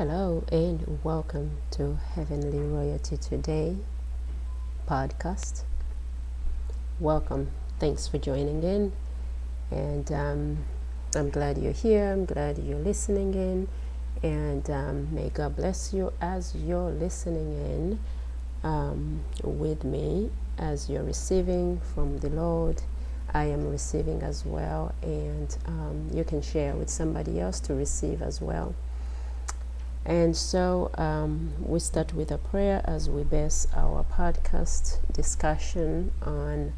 Hello and welcome to Heavenly Royalty Today podcast. Welcome. Thanks for joining in. And um, I'm glad you're here. I'm glad you're listening in. And um, may God bless you as you're listening in um, with me, as you're receiving from the Lord. I am receiving as well. And um, you can share with somebody else to receive as well. And so um, we start with a prayer as we base our podcast discussion on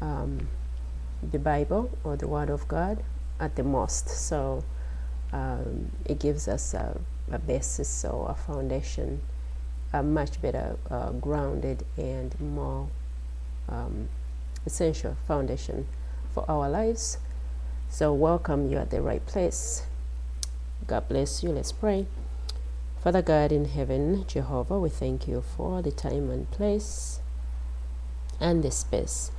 um, the Bible or the Word of God at the most. So um, it gives us a, a, basis or a foundation, a much better uh, grounded and more um, essential foundation for our lives. So, welcome you at the right place. God bless you. Let's pray. Father God in heaven, Jehovah, we thank you for the time and place and the space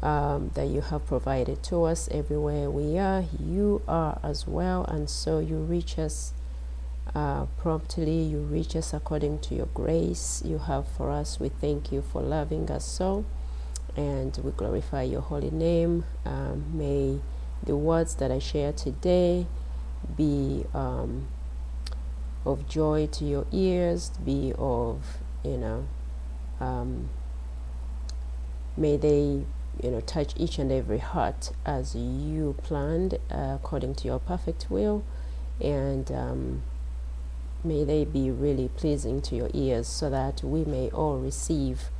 um, that you have provided to us everywhere we are. You are as well, and so you reach us uh, promptly, you reach us according to your grace you have for us. We thank you for loving us so, and we glorify your holy name. Um, may the words that I share today be. Um, of joy to your ears, be of, you know, um, may they, you know, touch each and every heart as you planned uh, according to your perfect will, and um, may they be really pleasing to your ears so that we may all receive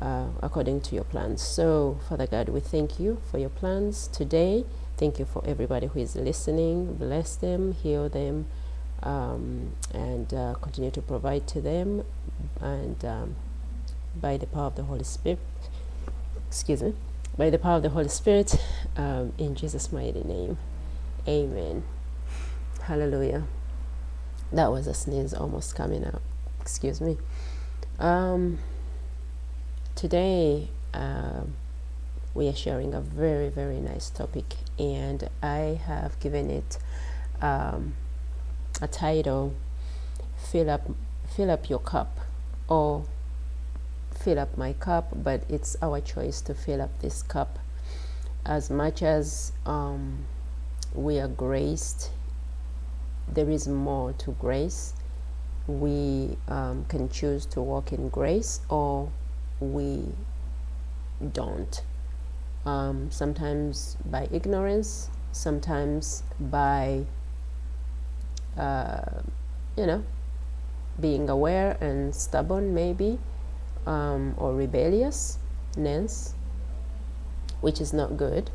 uh, according to your plans. So, Father God, we thank you for your plans today. Thank you for everybody who is listening. Bless them, heal them um, and uh, continue to provide to them and um, by the power of the Holy Spirit excuse me by the power of the Holy Spirit um, in Jesus mighty name. Amen. Hallelujah. That was a sneeze almost coming out. Excuse me. Um, today uh, we are sharing a very very nice topic and I have given it um, a title fill up fill up your cup or fill up my cup but it's our choice to fill up this cup. As much as um, we are graced there is more to grace. We um, can choose to walk in grace or we don't. Um, sometimes by ignorance sometimes by uh, you know, being aware and stubborn, maybe, um, or rebelliousness, which is not good.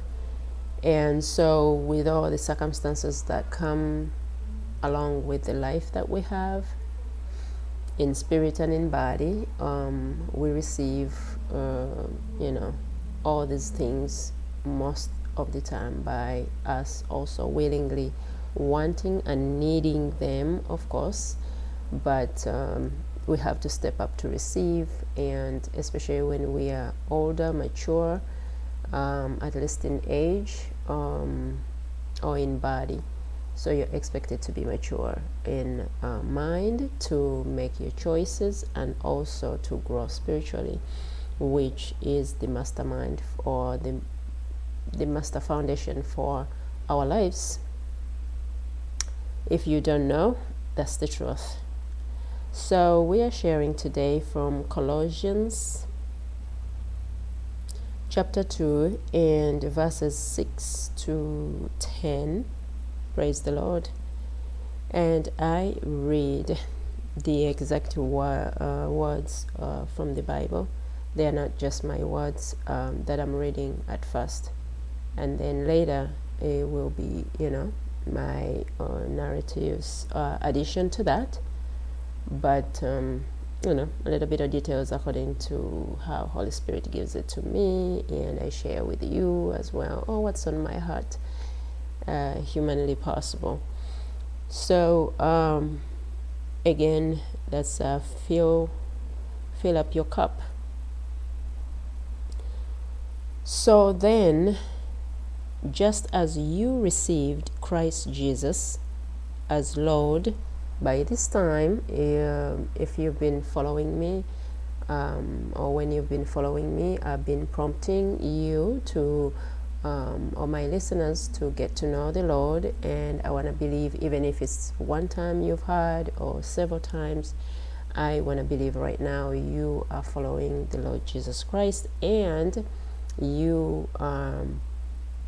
And so, with all the circumstances that come along with the life that we have, in spirit and in body, um, we receive, uh, you know, all these things most of the time by us also willingly wanting and needing them, of course, but um, we have to step up to receive, and especially when we are older, mature, um, at least in age um, or in body. So you're expected to be mature in uh, mind to make your choices and also to grow spiritually, which is the mastermind or the the master foundation for our lives if you don't know, that's the truth. So, we are sharing today from Colossians chapter 2 and verses 6 to 10. Praise the Lord. And I read the exact wa- uh, words uh, from the Bible. They are not just my words um, that I'm reading at first. And then later it will be, you know, my uh, narratives uh, addition to that. But um, you know a little bit of details according to how holy spirit gives it to me and i share with you as well. Or what's on my heart uh, humanly possible. So um, again let's uh, fill fill up your cup. So then just as you received Christ Jesus as Lord by this time, uh, if you've been following me, um, or when you've been following me, I've been prompting you to, um, or my listeners, to get to know the Lord. And I want to believe, even if it's one time you've heard or several times, I want to believe right now you are following the Lord Jesus Christ and you, um,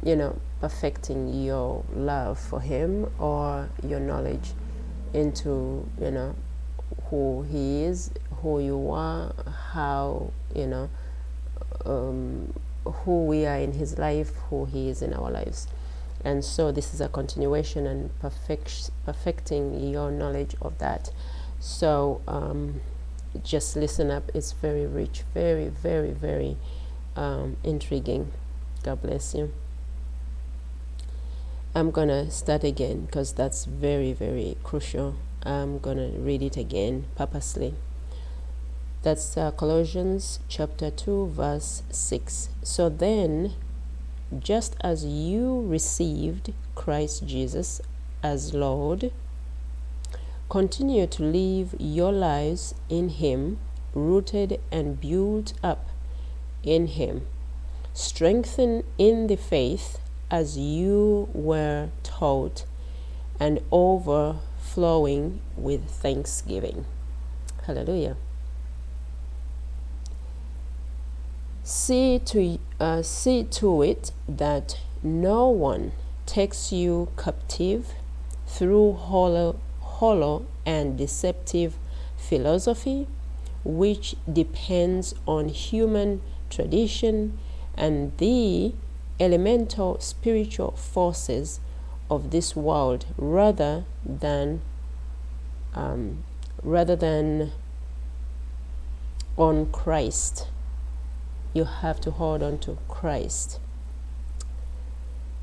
you know, perfecting your love for Him or your knowledge into, you know, who He is, who you are, how, you know, um, who we are in His life, who He is in our lives. And so this is a continuation and perfect, perfecting your knowledge of that. So um, just listen up. It's very rich, very, very, very um, intriguing. God bless you. I'm gonna start again because that's very, very crucial. I'm gonna read it again purposely. That's uh, Colossians chapter 2, verse 6. So then, just as you received Christ Jesus as Lord, Continue to live your lives in Him, rooted and built up in Him. Strengthen in the faith as you were taught, and overflowing with thanksgiving. Hallelujah. See to, uh, see to it that no one takes you captive through hollow hollow and deceptive philosophy, which depends on human tradition and the elemental spiritual forces of this world rather than um, rather than on Christ. You have to hold on to Christ.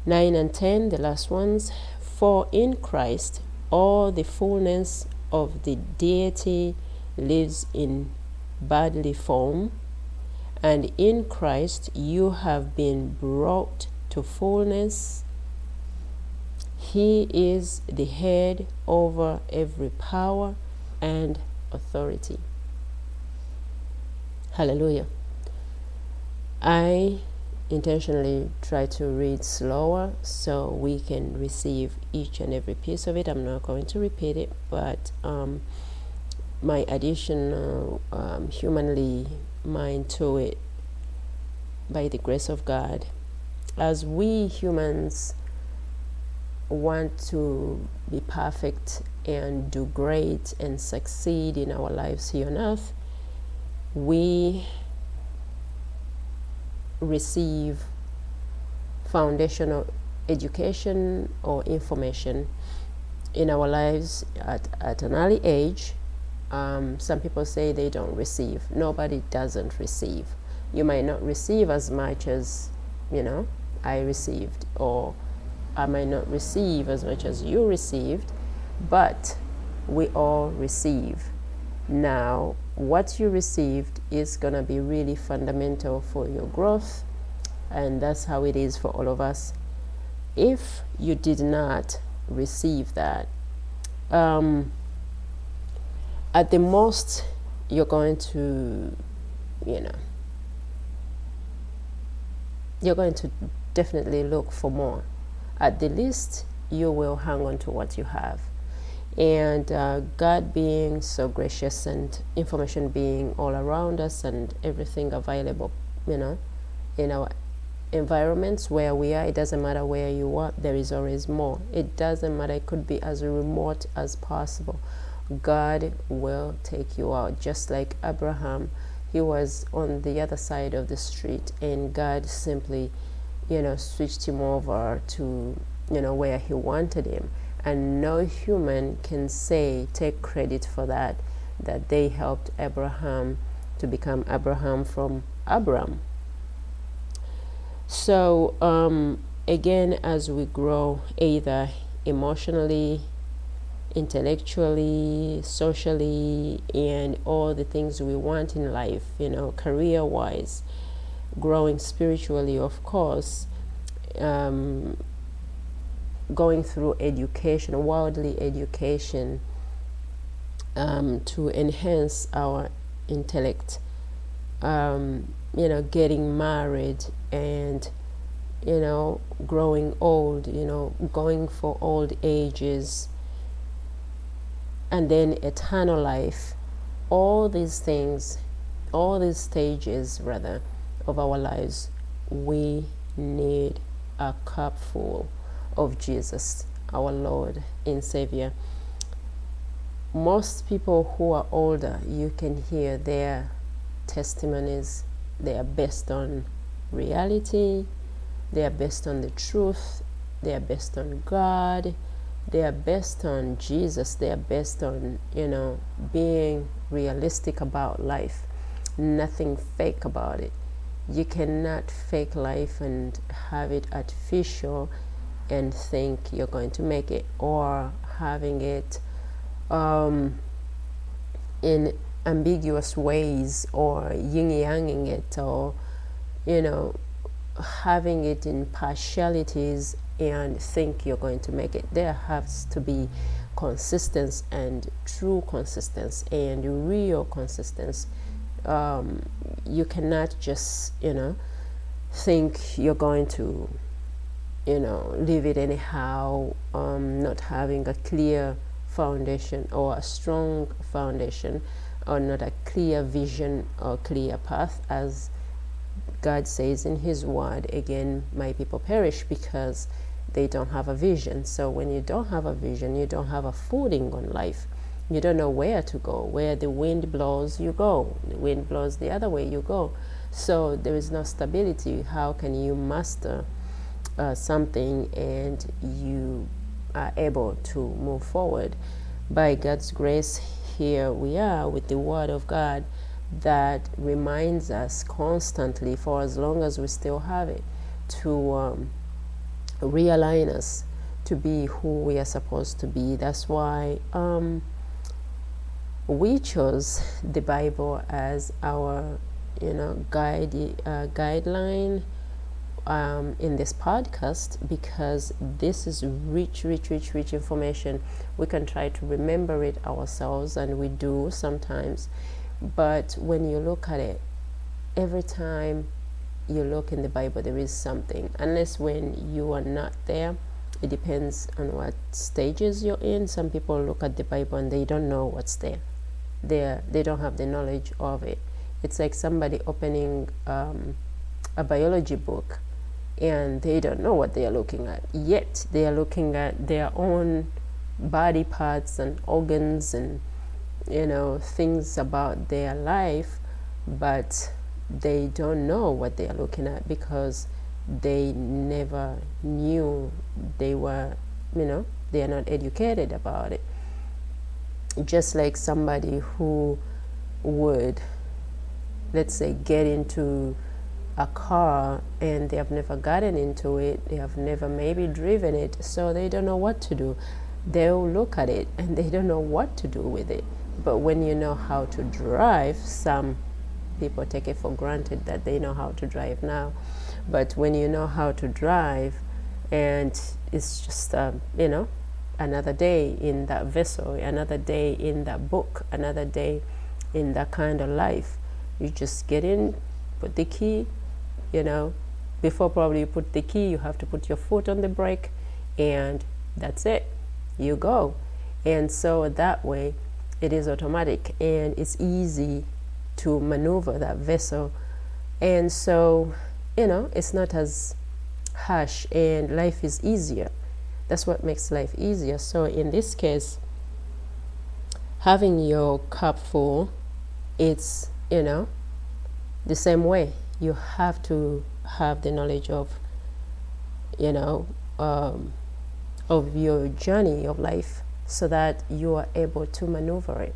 9 and 10, the last ones. For in Christ all the fullness of the deity lives in bodily form, and in Christ you have been brought to fullness. He is the head over every power and authority. Hallelujah. I intentionally try to read slower so we can receive each and every piece of it. I'm not going to repeat it, but um, my additional um, humanly mind to it by the grace of God. As we humans want to be perfect and do great and succeed in our lives here on earth, we receive foundational education or information in our lives at, at an early age. Um, some people say they don't receive. Nobody doesn't receive. You might not receive as much as, you know, I received, or I might not receive as much as you received, but we all receive. Now, what you received is going to be really fundamental for your growth, and that's how it is for all of us. If you did not receive that, um, at the most, you're going to, you know, you're going to definitely look for more. At the least, you will hang on to what you have and uh, God being so gracious and information being all around us and everything available, you know, in our environments where we are, it doesn't matter where you are, there is always more. It doesn't matter, it could be as remote as possible. God will take you out, just like Abraham. He was on the other side of the street, and God simply, you know, switched him over to, you know, where He wanted him and no human can say take credit for that that they helped Abraham to become Abraham from Abram. So um, again, as we grow, either emotionally, intellectually, socially, and all the things we want in life, you know, career wise, growing spiritually, of course, um, going through education, worldly education, um, to enhance our intellect. Um, you know, getting married and you know, growing old, you know, going for old ages, and then eternal life. All these things, all these stages, rather, of our lives, we need a cup full of Jesus, our Lord and Savior. Most people who are older, you can hear their testimonies, they are based on reality, they are based on the truth, they are based on God, they are based on Jesus, they are based on, you know, being realistic about life, nothing fake about it. You cannot fake life and have it artificial and think you're going to make it, or having it um, in ambiguous ways, or yin yanging it, or you know, having it in partialities and think you're going to make it. There has to be consistency and true consistency and real consistency. Um, you cannot just, you know, think you're going to, you know, leave it anyhow, um, not having a clear foundation or a strong foundation or not a clear vision or clear path as God says in His Word, again, my people perish because they don't have a vision. So when you don't have a vision, you don't have a footing on life. You don't know where to go. Where the wind blows, you go. The wind blows the other way, you go. So there is no stability. How can you master uh, something and you are able to move forward? By God's grace, here we are with the Word of God that reminds us constantly, for as long as we still have it, to um, realign us to be who we are supposed to be. That's why um, we chose the Bible as our, you know, guide uh, guideline um, in this podcast because this is rich, rich, rich, rich information. We can try to remember it ourselves, and we do sometimes but when you look at it, every time you look in the Bible, there is something. Unless when you are not there, it depends on what stages you're in. Some people look at the Bible and they don't know what's there. They they don't have the knowledge of it. It's like somebody opening um, a biology book and they don't know what they are looking at. Yet they are looking at their own body parts and organs and you know things about their life but they don't know what they are looking at because they never knew they were you know they are not educated about it. Just like somebody who would let's say get into a car and they have never gotten into it they have never maybe driven it so they don't know what to do. They'll look at it and they don't know what to do with it. But when you know how to drive, some people take it for granted that they know how to drive now. But when you know how to drive, and it's just, uh, you know, another day in that vessel, another day in that book, another day in that kind of life. You just get in, put the key, you know, before probably you put the key, you have to put your foot on the brake, and that's it. You go. And so that way, it is automatic and it's easy to maneuver that vessel. And so, you know, it's not as harsh and life is easier. That's what makes life easier. So, in this case, having your cup full, it's, you know, the same way. You have to have the knowledge of, you know, um, of your journey of life so that you are able to maneuver it.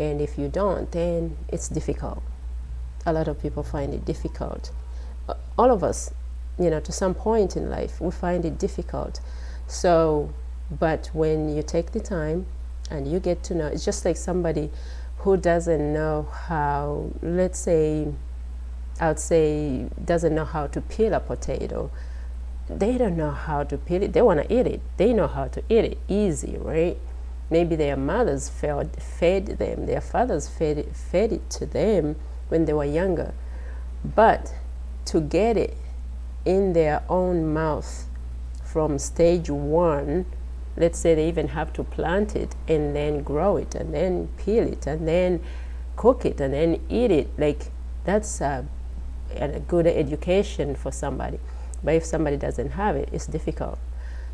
And if you don't, then it's difficult. A lot of people find it difficult. Uh, all of us, you know, to some point in life, we find it difficult. So, but when you take the time and you get to know, it's just like somebody who doesn't know how, let's say, I would say, doesn't know how to peel a potato they don't know how to peel it. They want to eat it. They know how to eat it easy, right? Maybe their mothers fed, fed them, their fathers fed it, fed it to them when they were younger. But to get it in their own mouth from stage one, let's say they even have to plant it and then grow it and then peel it and then cook it and then eat it, like that's a, a good education for somebody. But if somebody doesn't have it, it's difficult.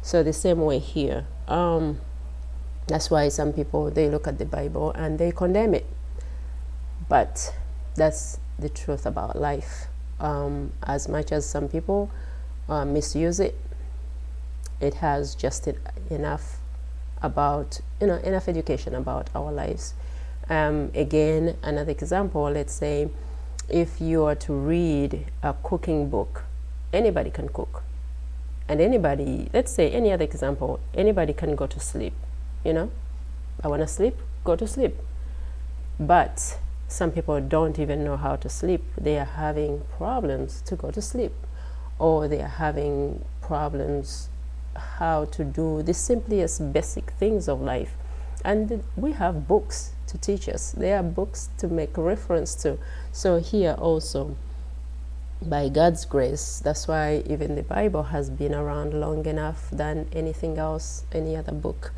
So the same way here. Um, that's why some people they look at the Bible and they condemn it. But that's the truth about life. Um, as much as some people uh, misuse it, it has just enough about you know enough education about our lives. Um, again, another example. Let's say if you are to read a cooking book, anybody can cook, and anybody. Let's say any other example. Anybody can go to sleep. You know, I want to sleep. Go to sleep. But some people don't even know how to sleep. They are having problems to go to sleep, or they are having problems how to do the simplest basic things of life. And we have books to teach us. There are books to make reference to. So here also, by God's grace, that's why even the Bible has been around long enough than anything else, any other book,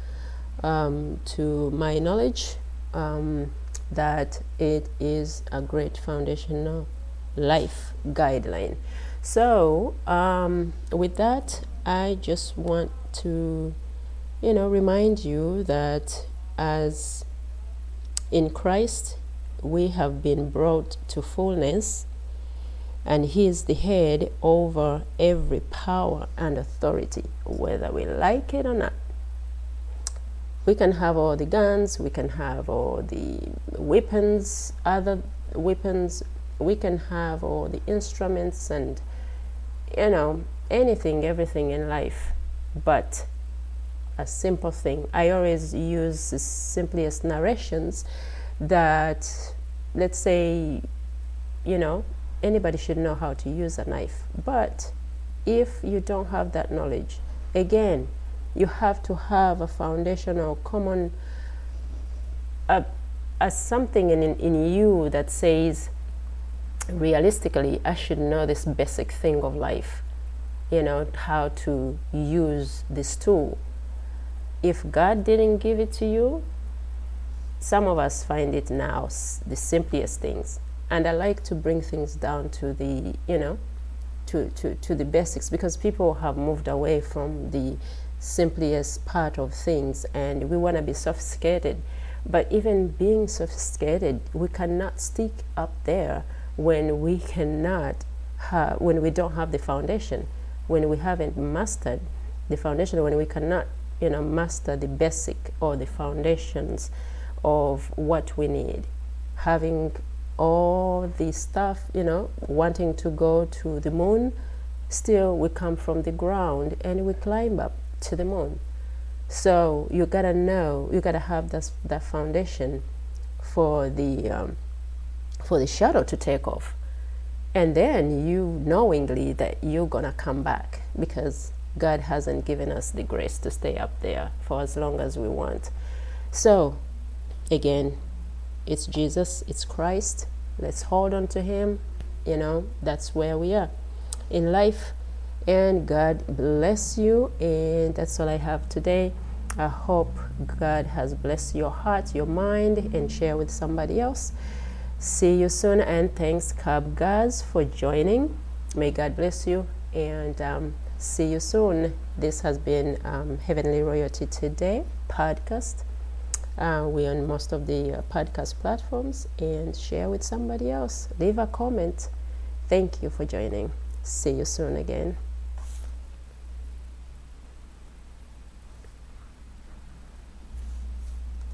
um, to my knowledge. Um, that it is a great foundational life guideline. So, um, with that, I just want to, you know, remind you that as in Christ, we have been brought to fullness, and He is the head over every power and authority, whether we like it or not we can have all the guns, we can have all the weapons, other weapons, we can have all the instruments and, you know, anything, everything in life. But a simple thing, I always use the simplest narrations that, let's say, you know, anybody should know how to use a knife. But if you don't have that knowledge, again, you have to have a foundational common a, a something in, in you that says realistically i should know this basic thing of life you know how to use this tool. If god didn't give it to you some of us find it now the simplest things. And i like to bring things down to the you know to, to, to the basics because people have moved away from the simply as part of things and we want to be sophisticated. But even being sophisticated, we cannot stick up there when we cannot, when we don't have the foundation, when we haven't mastered the foundation, when we cannot, you know, master the basic or the foundations of what we need. Having all the stuff, you know, wanting to go to the moon, still we come from the ground and we climb up to the moon. So you gotta know, you gotta have that that foundation for the um, for the shuttle to take off, and then you knowingly that you're gonna come back because God hasn't given us the grace to stay up there for as long as we want. So, again, it's Jesus, it's Christ. Let's hold on to Him. You know, that's where we are in life and God bless you. And that's all I have today. I hope God has blessed your heart, your mind, and share with somebody else. See you soon, and thanks, Cub guys, for joining. May God bless you, and um, see you soon. This has been um, Heavenly Royalty Today podcast. Uh, we're on most of the uh, podcast platforms and share with somebody else. Leave a comment. Thank you for joining. See you soon again.